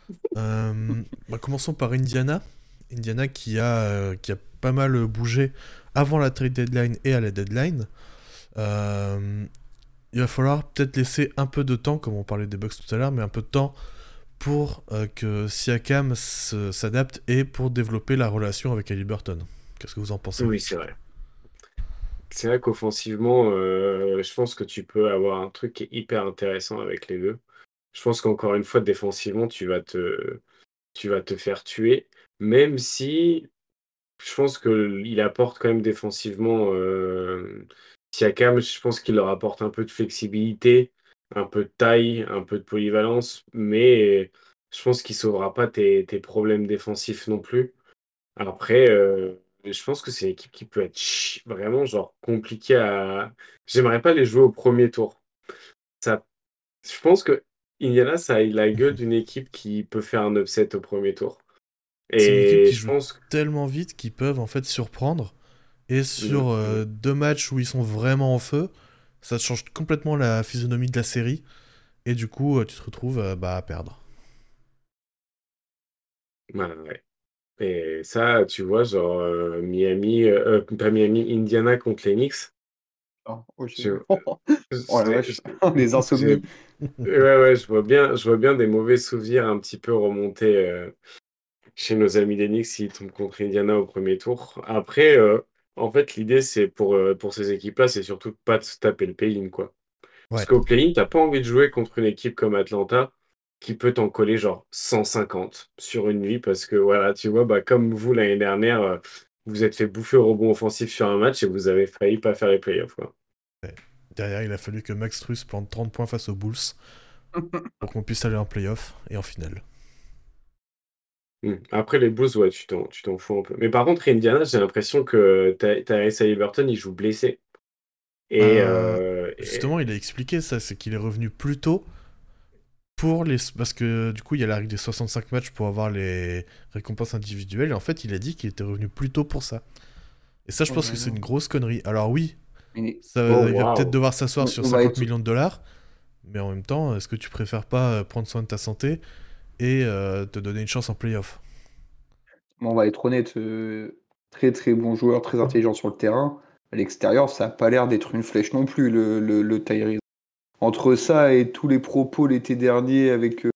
Bah, commençons par Indiana. Indiana qui a, euh, qui a pas mal bougé avant la trade deadline et à la deadline. Euh, il va falloir peut-être laisser un peu de temps, comme on parlait des Bucks tout à l'heure, mais un peu de temps pour euh, que Siakam s'adapte et pour développer la relation avec Burton. Qu'est-ce que vous en pensez? Oui, c'est vrai. C'est vrai qu'offensivement, je pense que tu peux avoir un truc qui est hyper intéressant avec les deux. Je pense qu'encore une fois, défensivement, tu vas te, tu vas te faire tuer, même si je pense qu'il apporte quand même défensivement. Euh, Siakam, je pense qu'il leur apporte un peu de flexibilité, un peu de taille, un peu de polyvalence, mais je pense qu'il sauvera pas tes, problèmes défensifs non plus. Après, euh, je pense que c'est une équipe qui peut être vraiment genre compliquée à. J'aimerais pas les jouer au premier tour. Ça, je pense que Indiana, ça a la gueule d'une équipe qui peut faire un upset au premier tour. C'est une équipe qui je joue pense... tellement vite qu'ils peuvent en fait surprendre. Et sur euh, deux matchs où ils sont vraiment en feu, ça change complètement la physionomie de la série. Et du coup, euh, tu te retrouves euh, bah, à perdre. ouais. Et ça, tu vois, genre Miami, pas Miami, Indiana contre les Knicks. Oh, oh, oh les insomnies. ouais, ouais, je vois bien, je vois bien des mauvais souvenirs un petit peu remonter chez nos amis des Knicks s'ils tombent contre Indiana au premier tour. Après, en fait, l'idée, c'est pour, euh, pour ces équipes-là, c'est surtout de pas se taper le play-in, quoi. Parce qu'au play-in, t'as pas envie de jouer contre une équipe comme Atlanta qui peut t'en coller genre 150 sur une nuit parce que voilà, tu vois, bah, comme vous l'année dernière, euh, vous êtes fait bouffer au rebond offensif sur un match et vous avez failli pas faire les playoffs, quoi. Derrière, il a fallu que Max Truss plante 30 points face aux Bulls pour qu'on puisse aller en playoff et en finale. Hmm. Après, les Bulls, ouais, tu t'en, tu t'en fous un peu. Mais par contre, Indiana, j'ai l'impression que Tyrese Haliburton, il joue blessé. Et, euh, euh, justement, il a expliqué ça, c'est qu'il est revenu plus tôt pour les... Parce que du coup, il y a la règle des 65 matchs pour avoir les récompenses individuelles. Et en fait, il a dit qu'il était revenu plus tôt pour ça. Et ça, je pense que c'est une grosse connerie. Alors oui, ça, oh, il va peut-être devoir s'asseoir sur 50 millions de dollars. Mais en même temps, est-ce que tu préfères pas euh, prendre soin de ta santé et euh, te donner une chance en playoff. on va être honnête, euh, très très bon joueur, très intelligent sur le terrain. À l'extérieur, ça n'a pas l'air d'être une flèche non plus, le, le, Tyrese. Entre ça et tous les propos l'été dernier avec euh,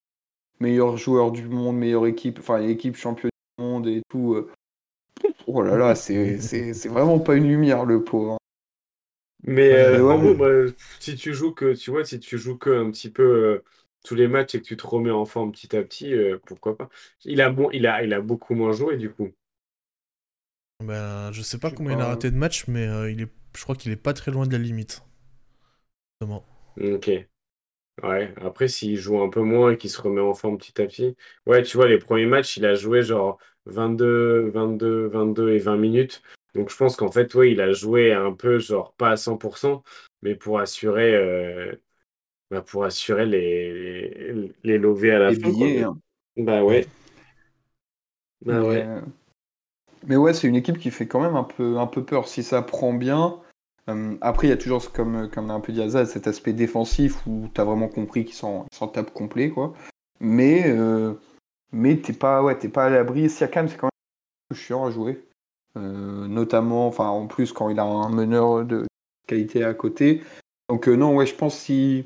meilleur joueur du monde, meilleure équipe, enfin équipe championne du monde et tout. oh là là, c'est vraiment pas une lumière le pauvre. Hein. Mais bah, si tu joues que, tu vois, si tu joues que un petit peu tous les matchs et que tu te remets en forme petit à petit, euh, pourquoi pas. Il a, bon, il, a, il a beaucoup moins joué du coup. Ben, je sais pas combien il a raté de matchs, mais euh, il est, je crois qu'il est pas très loin de la limite. Justement. Ok. Ouais, après, s'il joue un peu moins et qu'il se remet en forme petit à petit. Ouais, tu vois, les premiers matchs, il a joué genre 22, 22, 22 et 20 minutes. Donc je pense qu'en fait, ouais, il a joué un peu, genre pas à 100%, mais pour assurer euh, bah, pour assurer les, les lovés à la fin. Hein. Bah ouais. Bah ouais. Mais ouais, c'est une équipe qui fait quand même un peu, un peu peur si ça prend bien. Euh, après, il y a toujours, comme, comme un peu dit Azad, cet aspect défensif où tu as vraiment compris qu'ils sont, sont tapent complet. Quoi. Mais, euh, mais t'es pas, ouais, pas à l'abri. Siakam, c'est quand même chiant à jouer. Euh, notamment, enfin, en plus, quand il a un meneur de qualité à côté. Donc, non, ouais, je pense si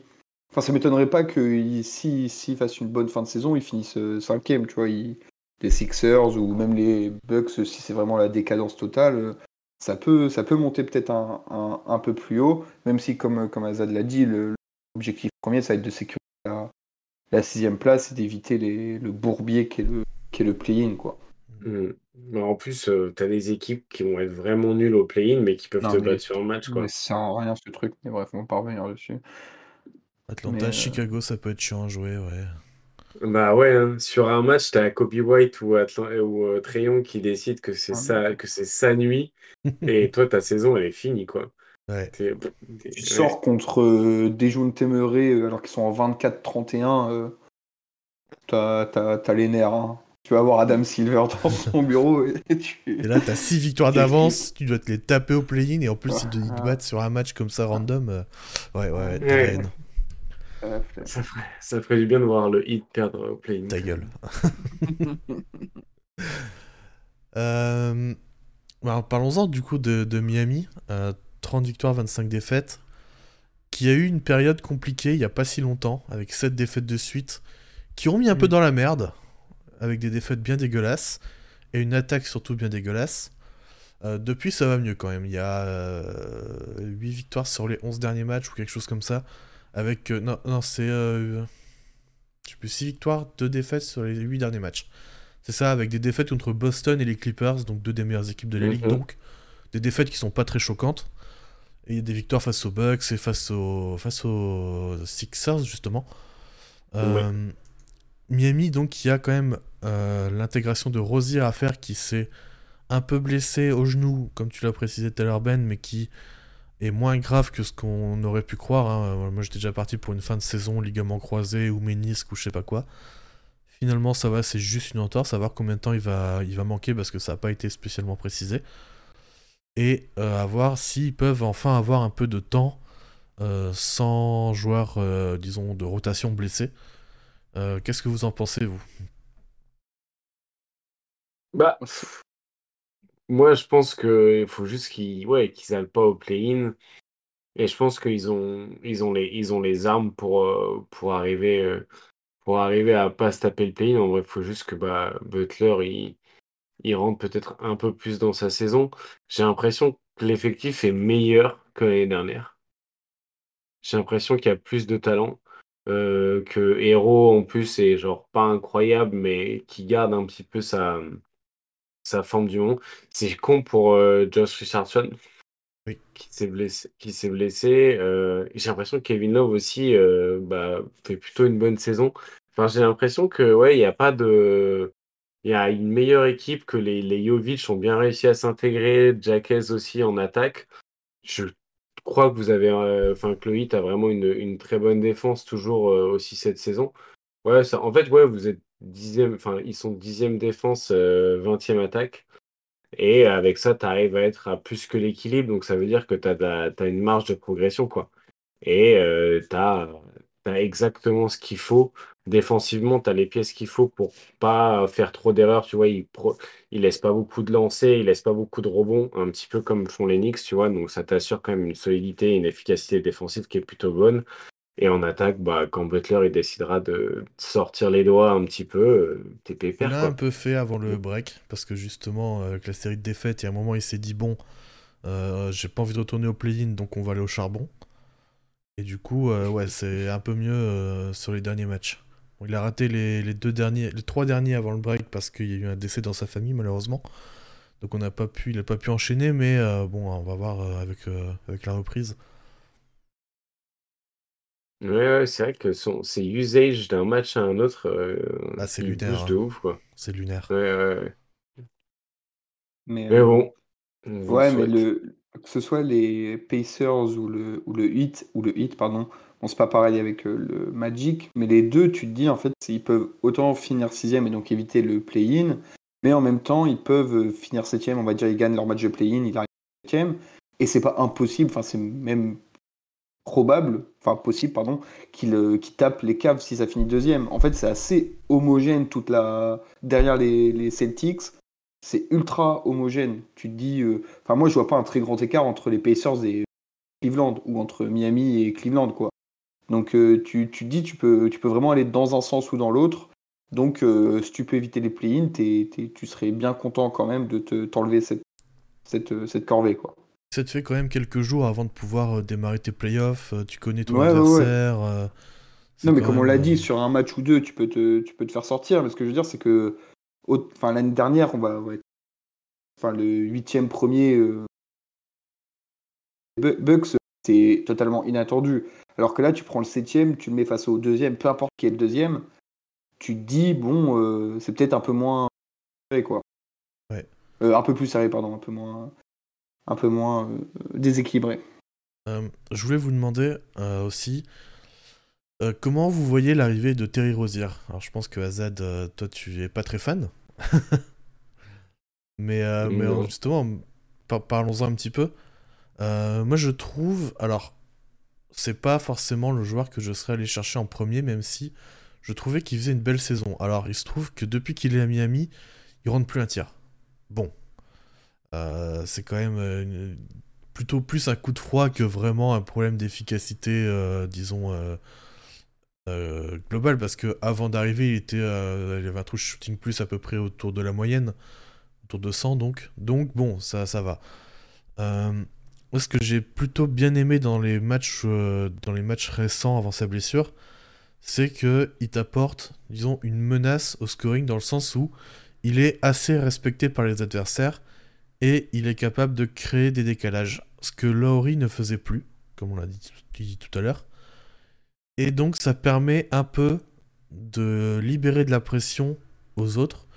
Enfin, ça m'étonnerait pas que s'il si, fasse une bonne fin de saison, il finisse euh, cinquième, tu vois. les Sixers ou même les Bucks, si c'est vraiment la décadence totale, euh, ça peut, ça peut monter peut-être un, un, peu plus haut, même si, comme, comme Azad l'a dit, l'objectif premier, ça va être de sécuriser la, sixième place et d'éviter le bourbier qui est le, qui est le play-in, quoi. Hmm. en plus, euh, tu as des équipes qui vont être vraiment nulles au play-in, mais qui peuvent te battre sur un match. Quoi. Mais ça sert rien ce truc, mais bref, on va pas revenir dessus. Atlanta, euh, Chicago, ça peut être chiant à jouer, ouais. Bah ouais, hein. sur un match, t'as Kobe White ou, ou euh, Trayon qui décide que c'est ça, que c'est sa nuit, et toi ta saison elle est finie quoi. Ouais. Tu sors contre euh, Dejoun Temeré alors qu'ils sont en 24-31, t'as les nerfs. Hein. Tu vas avoir Adam Silver dans son bureau et, tu... et là t'as 6 victoires d'avance, tu dois te les taper au play-in et en plus ils te, battent sur un match comme ça random. ouais, ouais, ouais. Ça ferait, ça ferait du bien de voir le hit perdre au play Ta gueule. Euh, parlons-en du coup de, Miami. 30 euh, victoires, 25 défaites. Qui a eu une période compliquée il n'y a pas si longtemps, avec 7 défaites de suite, qui ont mis un peu mm. dans la merde, avec des défaites bien dégueulasses, et une attaque surtout bien dégueulasse. Euh, depuis, ça va mieux quand même. Il y a 8 victoires sur les 11 derniers matchs ou quelque chose comme ça. Avec. non, non c'est. Euh, je sais plus, 6 victoires, 2 défaites sur les 8 derniers matchs. C'est ça, avec des défaites contre Boston et les Clippers, donc deux des meilleures équipes de la ligue, Mhm. donc des défaites qui sont pas très choquantes. Et des victoires face aux Bucks et face aux, face aux Sixers, justement. Euh, Miami, donc, qui a quand même euh, l'intégration de Rosier à faire, qui s'est un peu blessé au genou, comme tu l'as précisé tout à l'heure, Ben, mais qui est moins grave que ce qu'on aurait pu croire. hein. Moi, j'étais déjà parti pour une fin de saison, ligament croisé ou ménisque ou je sais pas quoi. Finalement, ça va, c'est juste une entorse. À voir combien de temps il va, il va manquer parce que ça n'a pas été spécialement précisé. Et euh, à voir s'ils peuvent enfin avoir un peu de temps euh, sans joueurs, euh, disons, de rotation blessés. Euh, Qu'est-ce que vous en pensez, vous? Bah, moi, je pense qu'il faut juste qu'ils ouais, aillent pas au play-in. Et je pense qu'ils ont, ils ont, les, ont les armes pour, euh, pour, arriver, euh, pour arriver à pas se taper le play-in. En vrai, il faut juste que bah, Butler il, il rentre peut-être un peu plus dans sa saison. J'ai l'impression que l'effectif est meilleur que l'année dernière. J'ai l'impression qu'il y a plus de talent. euh, que Hero en plus est genre pas incroyable, mais qui garde un petit peu sa, sa forme du moment. C'est con pour euh, Josh Richardson Oui. qui s'est blessé. Qui s'est blessé. euh, j'ai l'impression que Kevin Love aussi euh, bah, fait plutôt une bonne saison. Enfin, j'ai l'impression que ouais, il n'y a pas de. Il y a une meilleure équipe que les, les Jovic ont bien réussi à s'intégrer, Jacques aussi en attaque. Je crois que vous avez, euh, enfin, que le Heat a vraiment une, une très bonne défense toujours euh, aussi cette saison. Ouais, ça, en fait, ouais, vous êtes dixième, ils sont dixième défense, euh, vingtième attaque. Et avec ça, tu arrives à être à plus que l'équilibre. Donc, ça veut dire que tu as, une marge de progression, quoi. Et tu as, exactement ce qu'il faut. Défensivement, tu as les pièces qu'il faut pour pas faire trop d'erreurs. Tu vois, il, pro... il laisse pas beaucoup de lancers, il laisse pas beaucoup de rebonds, un petit peu comme font les Knicks, tu vois. Donc, ça t'assure quand même une solidité et une efficacité défensive qui est plutôt bonne. Et en attaque, bah, quand Butler il décidera de sortir les doigts un petit peu, euh, t'es Il pépère, l'a quoi. un peu fait avant le break, parce que justement, euh, avec la série de défaites, il y a un moment, il s'est dit bon, euh, j'ai pas envie de retourner au play-in, donc on va aller au charbon. Et du coup, euh, ouais, c'est un peu mieux sur les derniers matchs. Bon, il a raté les, les deux derniers, les trois derniers avant le break parce qu'il y a eu un décès dans sa famille, malheureusement. Donc on n'a pas pu, il a pas pu enchaîner, mais bon, on va voir avec, avec la reprise. Ouais, ouais, c'est vrai que son, ses usages d'un match à un autre, euh, Ah, c'est lunaire, hein. de ouf, quoi. C'est lunaire. Ouais, ouais, ouais. Mais, Mais euh, bon, Ouais, mais le, que ce soit les Pacers ou le, ou le Heat, ou le Heat, pardon, bon, c'est pas pareil avec euh, le Magic, mais les deux, tu te dis, en fait, ils peuvent autant finir sixième et donc éviter le play-in, mais en même temps, ils peuvent euh, finir septième, on va dire, ils gagnent leur match de play-in, ils arrivent septième, et c'est pas impossible, enfin, c'est même probable, enfin, possible, pardon, qu'ils euh, qu'ils tapent les Cavs si ça finit deuxième. En fait, c'est assez homogène toute la... derrière les, les Celtics, c'est ultra homogène. Tu te dis, euh, enfin moi je vois pas un très grand écart entre les Pacers et Cleveland ou entre Miami et Cleveland quoi. Donc euh, tu, tu te dis tu peux tu peux vraiment aller dans un sens ou dans l'autre. Donc si tu peux éviter les play-in, t'es- t'es- tu serais bien content quand même de te t'enlever cette cette, cette corvée quoi. Ça te fait quand même quelques jours avant de pouvoir euh, démarrer tes playoffs, euh, tu connais ton Ouais, ouais, ouais. adversaire. euh, Non mais comme on l'a dit, sur un match ou deux, tu peux te tu peux te faire sortir. Mais ce que je veux dire, c'est que enfin l'année dernière, on va, on va être- enfin le huitième premier euh, Bu- Bucks, c'est totalement inattendu. Alors que là, tu prends le septième, tu le mets face au deuxième, peu importe qui est le deuxième, tu te dis bon, euh, c'est peut-être un peu moins serré quoi. Ouais. Euh, un peu plus serré, pardon, un peu moins, un peu moins euh, déséquilibré. Euh, je voulais vous demander euh, aussi euh, comment vous voyez l'arrivée de Terry Rozier? Alors je pense que Azad, euh, toi tu es pas très fan. mais, euh, mais justement, par- parlons-en un petit peu. Euh, moi je trouve, alors c'est pas forcément le joueur que je serais allé chercher en premier, même si je trouvais qu'il faisait une belle saison. Alors il se trouve que depuis qu'il est à Miami, il rentre plus un tir. Bon, Euh, c'est quand même euh, plutôt plus un coup de froid que vraiment un problème d'efficacité, euh, disons, euh, global, parce que avant d'arriver, il était, il avait un true shooting plus à peu près autour de la moyenne, autour de 100 donc. Donc bon, ça, ça va. Moi, ce que j'ai plutôt bien aimé dans les matchs, dans les matchs récents avant sa blessure, c'est que il t'apporte, disons, une menace au scoring dans le sens où il est assez respecté par les adversaires et il est capable de créer des décalages, ce que Lowry ne faisait plus, comme on l'a dit, tout à l'heure. Et donc ça permet un peu de libérer de la pression aux autres,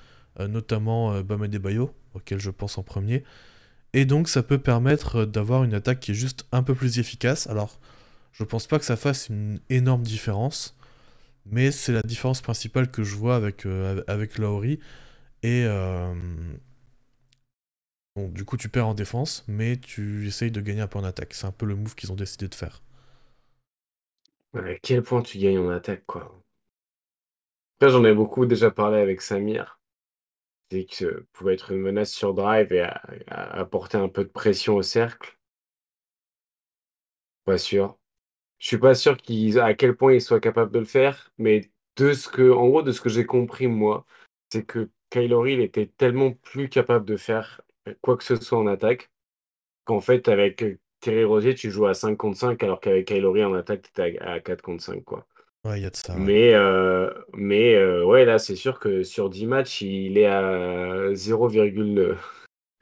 euh, notamment euh, Bam Bayo, auquel je pense en premier. Et donc ça peut permettre d'avoir une attaque qui est juste un peu plus efficace. Alors je pense pas que ça fasse une énorme différence, mais c'est la différence principale que je vois avec, euh, avec Lauri. Et euh, du coup, tu perds en défense, mais tu essayes de gagner un peu en attaque. C'est un peu le move qu'ils ont décidé de faire. À quel point tu gagnes en attaque, quoi. J'en ai beaucoup déjà parlé avec Samir. C'est que pouvait être une menace sur drive et apporter un peu de pression au cercle. Pas sûr. Je suis pas sûr qu'ils à quel point ils soient capables de le faire, mais de ce que, en gros, de ce que j'ai compris moi, c'est que Kylori il était tellement plus capable de faire quoi que ce soit en attaque qu'en fait avec Terry Rosier tu joues à 5 contre 5 alors qu'avec Kylori en attaque tu étais à 4 contre 5 quoi. Ouais, il y a de ça. Mais, euh, mais euh, ouais, là, c'est sûr que sur 10 matchs, il est à 0,9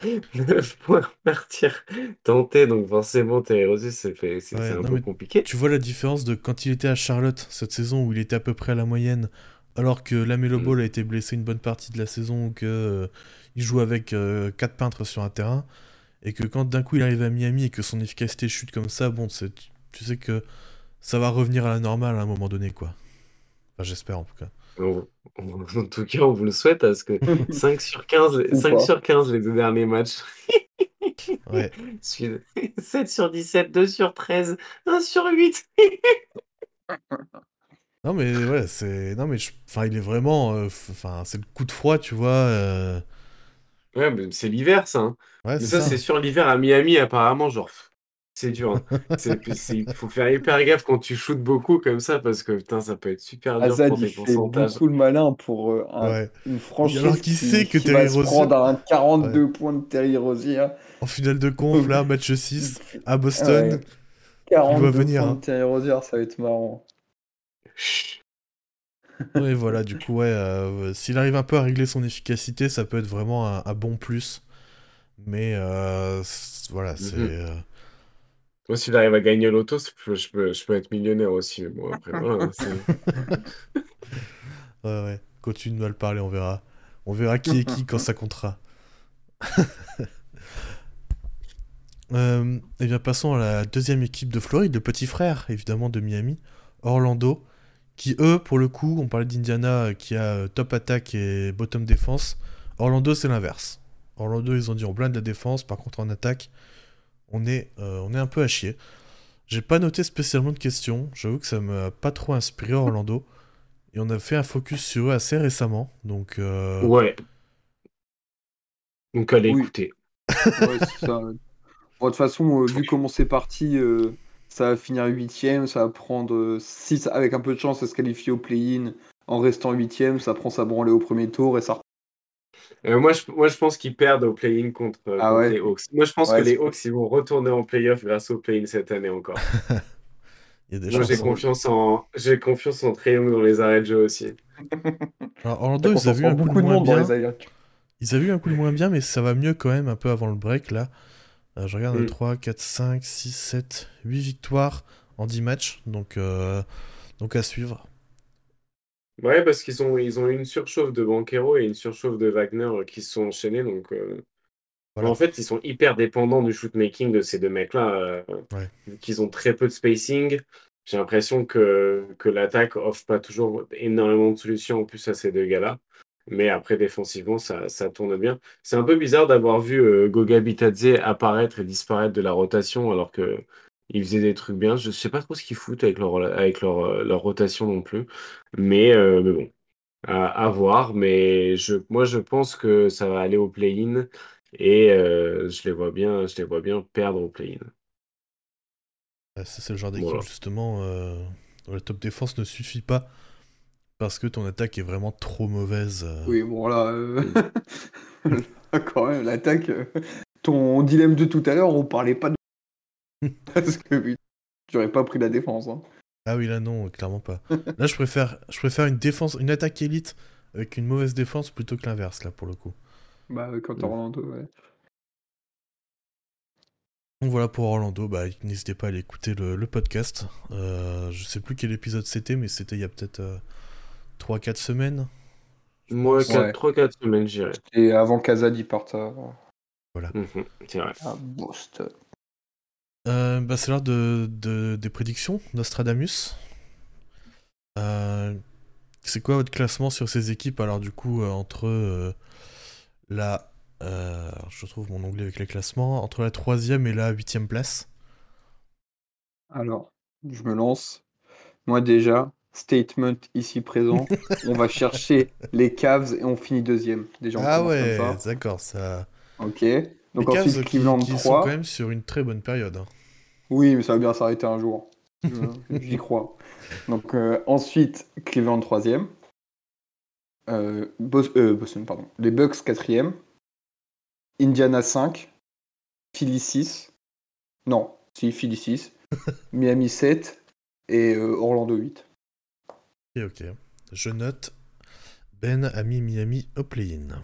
points partir tenté. Donc forcément, Terry c'est c'est un peu compliqué. Tu vois la différence de quand il était à Charlotte cette saison où il était à peu près à la moyenne, alors que Lamelo mm. Ball a été blessé une bonne partie de la saison, que euh, il joue avec 4 peintres sur un terrain, et que quand d'un coup il arrive à Miami et que son efficacité chute comme ça, bon, tu sais que ça va revenir à la normale à un moment donné, quoi. Enfin, j'espère en tout cas. en tout cas, on vous le souhaite parce que 5 sur 15, 5 sur 15 les deux derniers matchs. ouais. 7 sur 17, 2 sur 13, 1 sur 8. non mais ouais, c'est non mais enfin il est vraiment euh, enfin c'est le coup de froid, tu vois. Euh. Ouais, mais c'est l'hiver ça. Hein. Ouais, mais ça, ça. c'est sur l'hiver à Miami apparemment genre c'est dur. Hein. Il faut faire hyper gaffe quand tu shootes beaucoup comme ça parce que putain, ça peut être super dur Azad, pour il fait beaucoup le malin pour euh, une franchise alors qui, sait que qui va se prendre un 42 points de Terry Rozier. En finale de conf, là, match 6 à Boston. 42 il va venir, points de hein. Terry Rozier, ça va être marrant. Oui, voilà, du coup, ouais, euh, s'il arrive un peu à régler son efficacité, ça peut être vraiment un, bon plus. Mais euh, voilà, c'est. Mm-hmm. Moi, s'il arrive à gagner l'auto, je peux, je, peux, être millionnaire aussi. Mais bon, après, voilà. ouais, ouais. Continue de mal parler, on verra. On verra qui est qui quand ça comptera. euh, et eh bien, passons à la deuxième équipe de Floride, le petit frère, évidemment, de Miami, Orlando, qui, eux, pour le coup, on parlait d'Indiana qui a euh, top attaque et bottom défense. Orlando, c'est l'inverse. Orlando, ils ont dit on blinde la défense, par contre, en attaque, on est, euh, on est un peu à chier. J'ai pas noté spécialement de questions, j'avoue que ça m'a pas trop inspiré Orlando. Et on a fait un focus sur eux assez récemment, donc... Euh, ouais. Donc allez écouter. ouais, ça. de toute façon, euh, vu comment c'est parti, ça va finir huitième, ça va prendre... si avec un peu de chance, ça se qualifie au play-in en restant huitième, ça prend sa branlée au premier tour et ça euh, moi, je, moi, je pense qu'ils perdent au play-in contre, ah les Hawks. Moi, je pense que les Hawks, ils vont retourner en play-off grâce au play-in cette année encore. Il y a des moi, j'ai confiance, en... j'ai confiance en Triangle dans les arrêts de jeu aussi. Alors, Orlando, ils avaient vu un coup de moins bien. Ils avaient vu un coup de moins bien, mais ça va mieux quand même un peu avant le break là. Euh, je regarde 3, 4, 5, 6, 7, 8 victoires en 10 matchs. Donc, euh, donc à suivre. Ouais, parce qu'ils ont, ils ont une surchauffe de Banquero et une surchauffe de Wagner euh, qui se sont enchaînés. Donc, euh, en fait, ils sont hyper dépendants du shootmaking de ces deux mecs-là. Ouais. Qu'ils ont très peu de spacing. J'ai l'impression que, que l'attaque offre pas toujours énormément de solutions en plus à ces deux gars-là. Mais après, défensivement, ça, ça tourne bien. C'est un peu bizarre d'avoir vu Goga Bitadze apparaître et disparaître de la rotation alors que ils faisaient des trucs bien. Je sais pas trop ce qu'ils foutent avec leur, avec leur, euh, leur rotation non plus. Mais, euh, mais bon, à, voir. Mais je, moi, je pense que ça va aller au play-in. Et euh, je les vois bien, je les vois bien perdre au play-in. c'est le genre d'équipe, justement, la top défense ne suffit pas parce que ton attaque est vraiment trop mauvaise. Oui, bon, là, quand même, l'attaque, ton dilemme de tout à l'heure, on parlait pas de Parce que j'aurais pas pris la défense. Hein. Ah oui, là non, clairement pas. là, je préfère, je préfère une défense, une attaque élite avec une mauvaise défense plutôt que l'inverse, là, pour le coup. Bah, quand. Orlando, ouais. Donc voilà pour Orlando, bah, n'hésitez pas à aller écouter le, le podcast. Euh, je sais plus quel épisode c'était, mais c'était il y a peut-être 3-4 semaines. Moi, pense. Ouais. 3-4 semaines, j'irais. Et avant qu'Azad parte à, Mhm, c'est vrai. à Boston. Euh, bah, c'est l'heure de, de- des prédictions, Nostradamus. Euh, c'est quoi votre classement sur ces équipes Alors du coup, euh, entre euh, la... euh, je trouve mon onglet avec les classements. Entre la troisième et la huitième place? Alors, je me lance. Moi déjà, statement ici présent. on va chercher les Cavs et on finit deuxième. Déjà, on ah ouais, d'accord, ça... Ok. Donc les Cavs ensuite, qui, Cleveland qui sont 3. quand même sur une très bonne période. hein. Oui, mais ça va bien s'arrêter un jour. Je- J'y crois. Donc euh, ensuite, Cleveland 3ème. Euh, Bos- euh, Boston, pardon. Les Bucks 4ème. Indiana 5. Philly 6. Non, si, Philly 6. Miami 7. Et euh, Orlando 8. Ok, ok. Je note. Ben a mis Miami au play-in.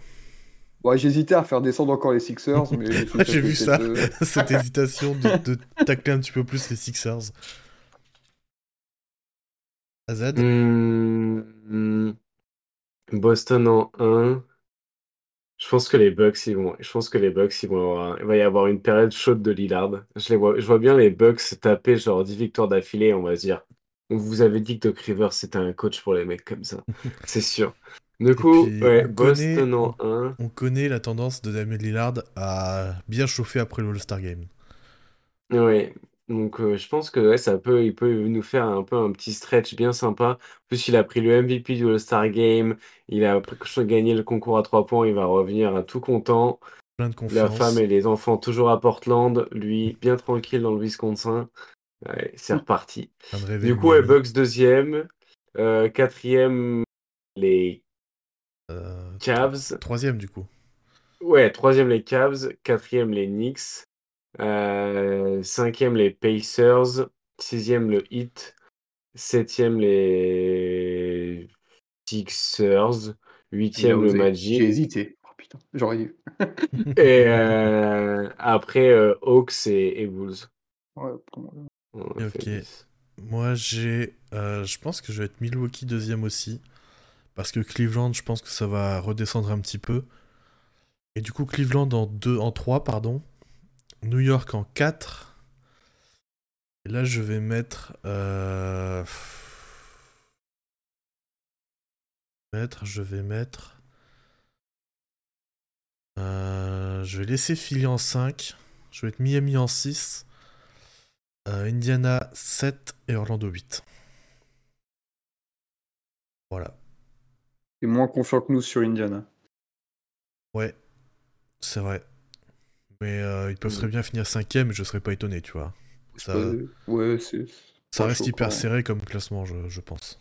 Ouais, J'hésitais à faire descendre encore les Sixers, mais j'ai vu ça. euh, Cette hésitation de, de tacler un petit peu plus les Sixers. Azad Hmm, hmm. Boston en 1. Je pense que les Bucks, ils vont, je pense que les Bucks, ils vont avoir, il va y avoir une période chaude de Lillard. Je les vois, je vois bien les Bucks taper genre 10 victoires d'affilée, on va se dire. On vous avait dit que Doc Rivers c'était un coach pour les mecs comme ça. C'est sûr. Du coup, puis, ouais, on Boston connaît- en 1. On connaît la tendance de Damien Lillard à bien chauffer après le All-Star Game. Ouais. Donc euh, je pense que ouais, ça peut, il peut nous faire un peu un petit stretch bien sympa. En plus, il a pris le MVP du All-Star Game. Il a gagné le concours à 3 points. Il va revenir à tout content. Plein de La confiance. femme et les enfants toujours à Portland. Lui, bien tranquille dans le Wisconsin. Ouais, c'est reparti. Du coup, ouais. Bucks deuxième. Euh, quatrième, les Euh, Cavs. Troisième du coup. Ouais, troisième les Cavs, quatrième les Knicks, euh, cinquième les Pacers, sixième le Heat, septième les Sixers, huitième le osé. J'ai Magic, hésité. Oh putain, j'aurais dû. et euh, après euh, Hawks et, et Bulls. Ouais, Ok. Moi j'ai. euh, je pense que je vais être Milwaukee deuxième aussi. Parce que Cleveland, je pense que ça va redescendre un petit peu. Et du coup, Cleveland en 2, en 3, pardon. New York en 4. Et là, je vais mettre. euh, mettre je vais mettre. euh, je vais laisser Philly en 5. Je vais mettre Miami en 6. Euh, Indiana 7 et Orlando 8. Voilà. T'es moins confiant que nous sur Indiana. Ouais, c'est vrai. Mais euh, ils peuvent Mm. très bien finir cinquième et je serais pas étonné, tu vois. Ça, ouais, c'est. ça reste hyper serré comme classement, je, je pense.